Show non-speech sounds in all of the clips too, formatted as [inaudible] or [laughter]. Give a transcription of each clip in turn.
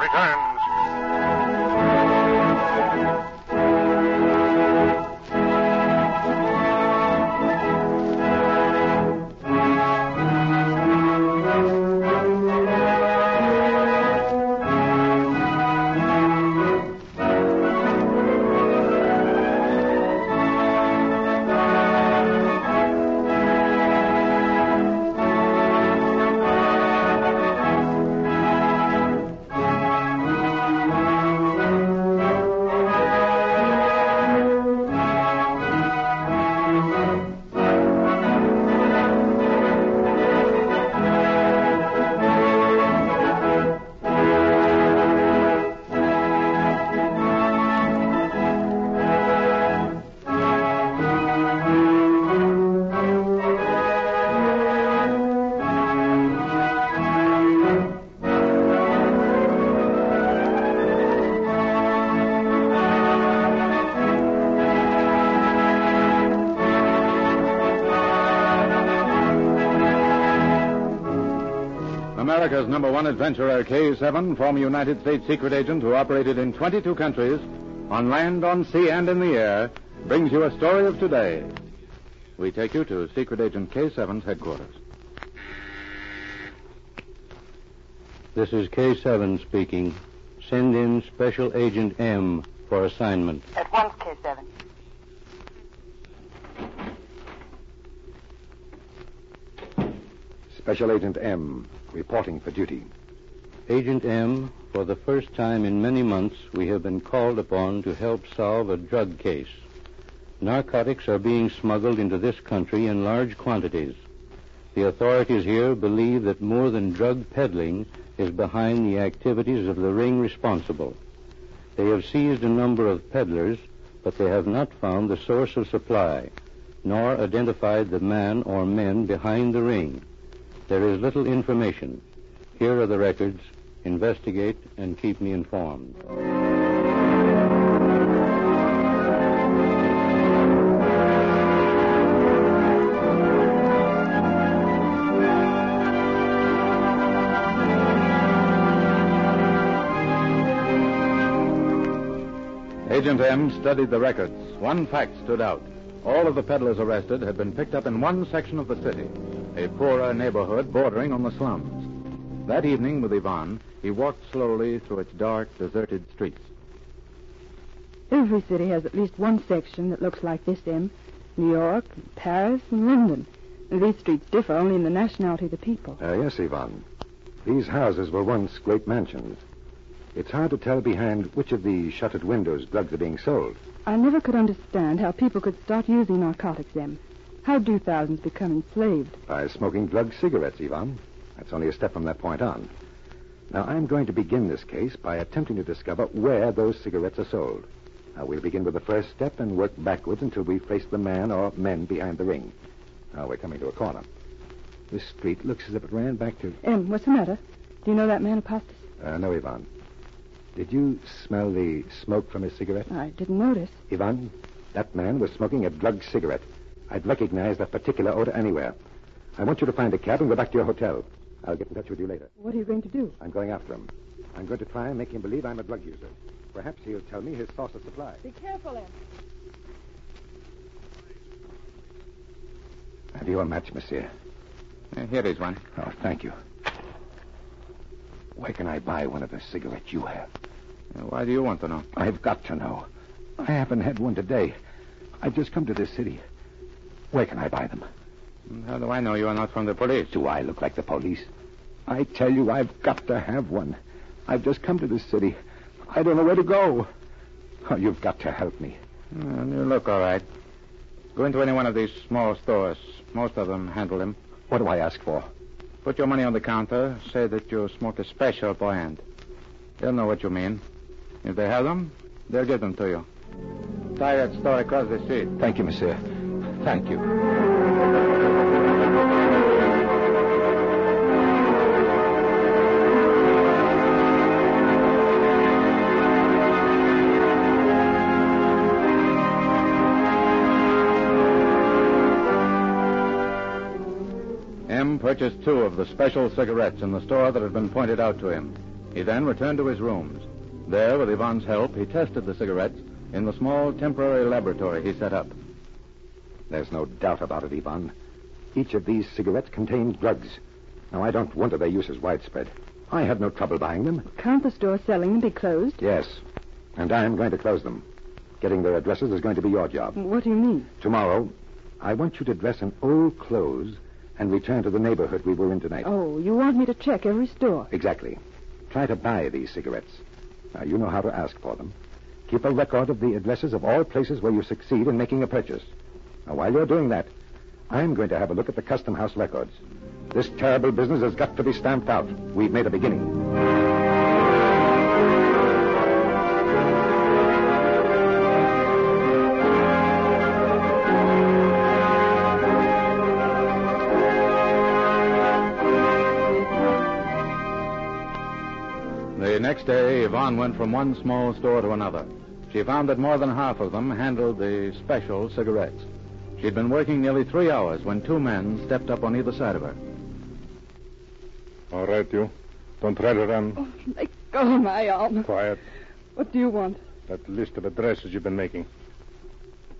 returns. America's number one adventurer, K7, former United States secret agent who operated in 22 countries, on land, on sea, and in the air, brings you a story of today. We take you to Secret Agent K7's headquarters. This is K7 speaking. Send in Special Agent M for assignment. At once, K7. Special Agent M, reporting for duty. Agent M, for the first time in many months, we have been called upon to help solve a drug case. Narcotics are being smuggled into this country in large quantities. The authorities here believe that more than drug peddling is behind the activities of the ring responsible. They have seized a number of peddlers, but they have not found the source of supply, nor identified the man or men behind the ring. There is little information. Here are the records. Investigate and keep me informed. Agent M studied the records. One fact stood out. All of the peddlers arrested had been picked up in one section of the city, a poorer neighborhood bordering on the slums. That evening, with Ivan, he walked slowly through its dark, deserted streets. Every city has at least one section that looks like this, M. New York, Paris, and London. And these streets differ only in the nationality of the people. Uh, yes, Ivan. These houses were once great mansions. It's hard to tell behind which of the shuttered windows drugs are being sold. I never could understand how people could start using narcotics, M. How do thousands become enslaved? By smoking drug cigarettes, Ivan. That's only a step from that point on. Now, I'm going to begin this case by attempting to discover where those cigarettes are sold. Now, we'll begin with the first step and work backwards until we face the man or men behind the ring. Now, we're coming to a corner. This street looks as if it ran back to. M, what's the matter? Do you know that man Apostas? Uh, no, Ivan. Did you smell the smoke from his cigarette? I didn't notice. Ivan, that man was smoking a drug cigarette. I'd recognize that particular odor anywhere. I want you to find a cab and go back to your hotel. I'll get in touch with you later. What are you going to do? I'm going after him. I'm going to try and make him believe I'm a drug user. Perhaps he'll tell me his source of supply. Be careful, M. Have you a match, monsieur? Uh, here is one. Oh, thank you. Where can I buy one of the cigarettes you have? Uh, why do you want to know? I've got to know. I haven't had one today. I've just come to this city. Where can I buy them? How do I know you are not from the police? Do I look like the police? I tell you, I've got to have one. I've just come to this city. I don't know where to go. Oh, you've got to help me. Uh, you look all right. Go into any one of these small stores. Most of them handle them. What do I ask for? Put your money on the counter. Say that you smoke a special brand. They'll know what you mean. If they have them, they'll give them to you. Tie that store across the street. Thank you, monsieur. Thank you. M purchased two of the special cigarettes in the store that had been pointed out to him. He then returned to his rooms. There, with Ivan's help, he tested the cigarettes in the small temporary laboratory he set up. There's no doubt about it, Ivan. Each of these cigarettes contains drugs. Now, I don't wonder their use is widespread. I had no trouble buying them. Can't the store selling them be closed? Yes. And I'm going to close them. Getting their addresses is going to be your job. What do you mean? Tomorrow, I want you to dress in old clothes and return to the neighborhood we were in tonight. Oh, you want me to check every store? Exactly. Try to buy these cigarettes. Now, you know how to ask for them. Keep a record of the addresses of all places where you succeed in making a purchase. Now, while you're doing that, I'm going to have a look at the custom house records. This terrible business has got to be stamped out. We've made a beginning. The next day, Yvonne went from one small store to another. She found that more than half of them handled the special cigarettes. She'd been working nearly three hours when two men stepped up on either side of her. All right, you. Don't try to run. Oh, let go of my arm. Quiet. What do you want? That list of addresses you've been making.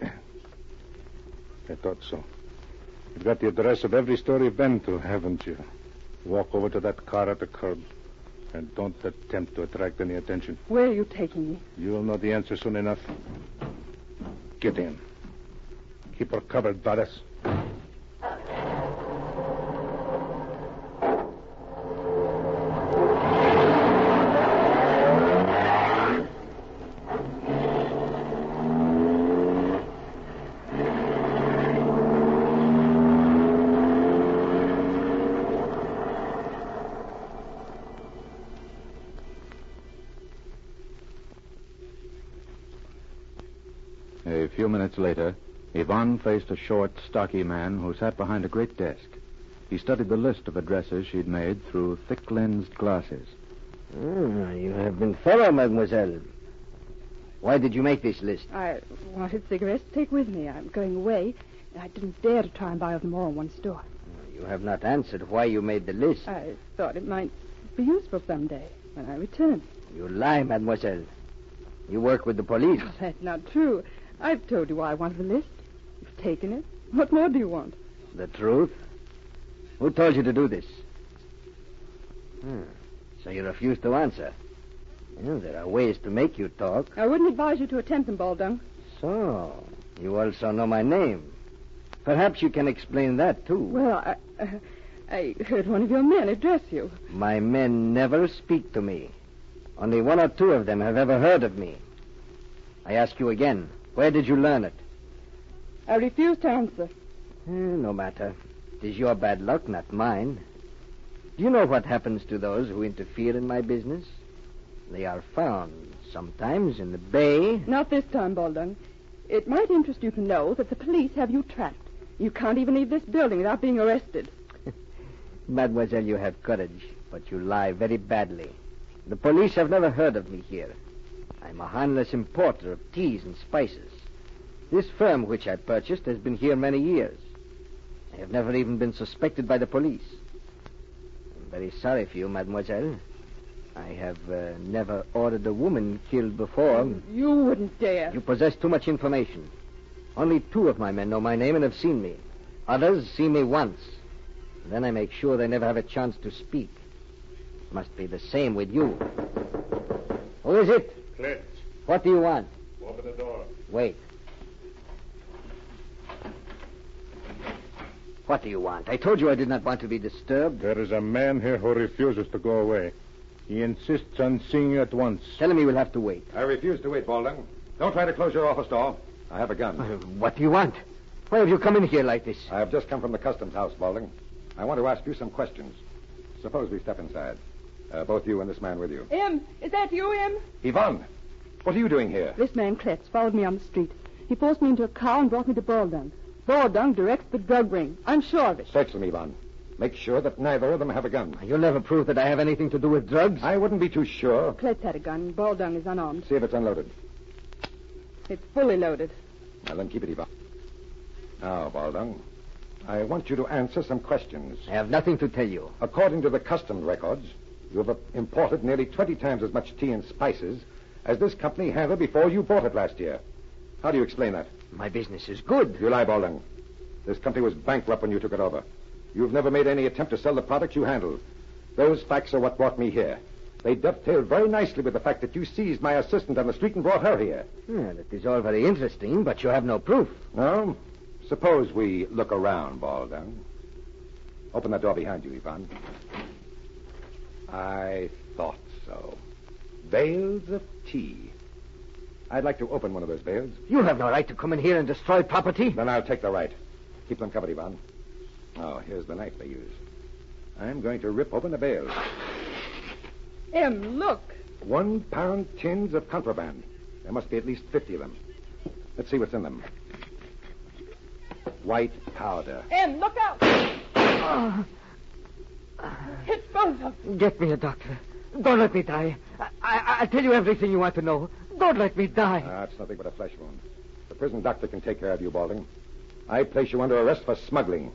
I thought so. You've got the address of every store you've been to, haven't you? Walk over to that car at the curb. And don't attempt to attract any attention. Where are you taking me? You'll know the answer soon enough. Get in. Keep her covered, Boris. A few minutes later, Yvonne faced a short, stocky man who sat behind a great desk. He studied the list of addresses she'd made through thick lensed glasses. Ah, you have been thorough, mademoiselle. Why did you make this list? I wanted cigarettes to take with me. I'm going away. and I didn't dare to try and buy them all in one store. You have not answered why you made the list. I thought it might be useful someday when I return. You lie, mademoiselle. You work with the police. Oh, that's not true. I've told you why I wanted the list. Taken it. What more do you want? The truth? Who told you to do this? Hmm. So you refuse to answer. Well, there are ways to make you talk. I wouldn't advise you to attempt them, Baldung. So, you also know my name. Perhaps you can explain that, too. Well, I, uh, I heard one of your men address you. My men never speak to me. Only one or two of them have ever heard of me. I ask you again, where did you learn it? I refuse to answer. Eh, no matter. It is your bad luck, not mine. Do you know what happens to those who interfere in my business? They are found, sometimes in the bay. Not this time, Baldung. It might interest you to know that the police have you tracked. You can't even leave this building without being arrested. [laughs] Mademoiselle, you have courage, but you lie very badly. The police have never heard of me here. I'm a harmless importer of teas and spices. This firm which I purchased has been here many years. I have never even been suspected by the police. I'm very sorry for you, mademoiselle. I have uh, never ordered a woman killed before. You wouldn't dare. You possess too much information. Only two of my men know my name and have seen me. Others see me once. Then I make sure they never have a chance to speak. It Must be the same with you. Who is it? Clint, What do you want? open the door. Wait. What do you want? I told you I did not want to be disturbed. There is a man here who refuses to go away. He insists on seeing you at once. Tell him he will have to wait. I refuse to wait, Baldung. Don't try to close your office door. I have a gun. Uh, What do you want? Why have you come in here like this? I have just come from the customs house, Balding. I want to ask you some questions. Suppose we step inside. Uh, both you and this man with you. M, is that you, M? Yvonne, what are you doing here? This man, Kletz, followed me on the street. He forced me into a car and brought me to Baldung. Baldung directs the drug ring. I'm sure of it. Search them, Yvonne. Make sure that neither of them have a gun. Ah, you'll never prove that I have anything to do with drugs. I wouldn't be too sure. Kletz had a gun. Baldung is unarmed. See if it's unloaded. It's fully loaded. Now, then keep it, Yvonne. Now, Baldung, I want you to answer some questions. I have nothing to tell you. According to the customs records, You have imported nearly 20 times as much tea and spices as this company handled before you bought it last year. How do you explain that? My business is good. You lie, Balding. This company was bankrupt when you took it over. You've never made any attempt to sell the products you handled. Those facts are what brought me here. They dovetail very nicely with the fact that you seized my assistant on the street and brought her here. Yeah, that is all very interesting, but you have no proof. No? Suppose we look around, Balding. Open that door behind you, Ivan. I thought so. Bales of tea. I'd like to open one of those bales. You have no right to come in here and destroy property. Then I'll take the right. Keep them covered, Ivan. Oh, here's the knife they use. I'm going to rip open the bales. M, look. One pound tins of contraband. There must be at least 50 of them. Let's see what's in them. White powder. M, look out. Ah. Hit both of them. Get me a doctor. Don't let me die. I, I, I'll tell you everything you want to know. Don't let me die. Ah, it's nothing but a flesh wound. The prison doctor can take care of you, Balding. I place you under arrest for smuggling.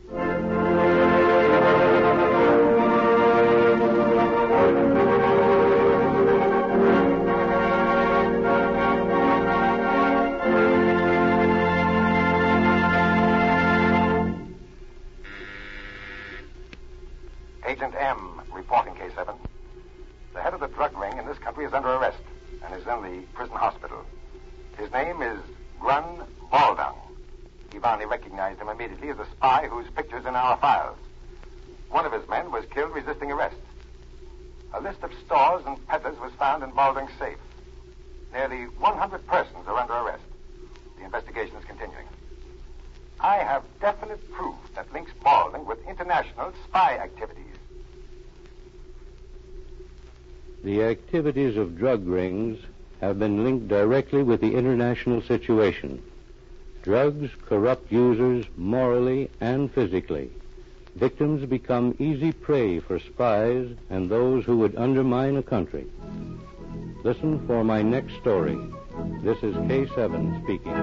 Found in safe. Nearly 100 persons are under arrest. The investigation is continuing. I have definite proof that links Balding with international spy activities. The activities of drug rings have been linked directly with the international situation. Drugs corrupt users morally and physically. Victims become easy prey for spies and those who would undermine a country. Listen for my next story. This is K7 speaking.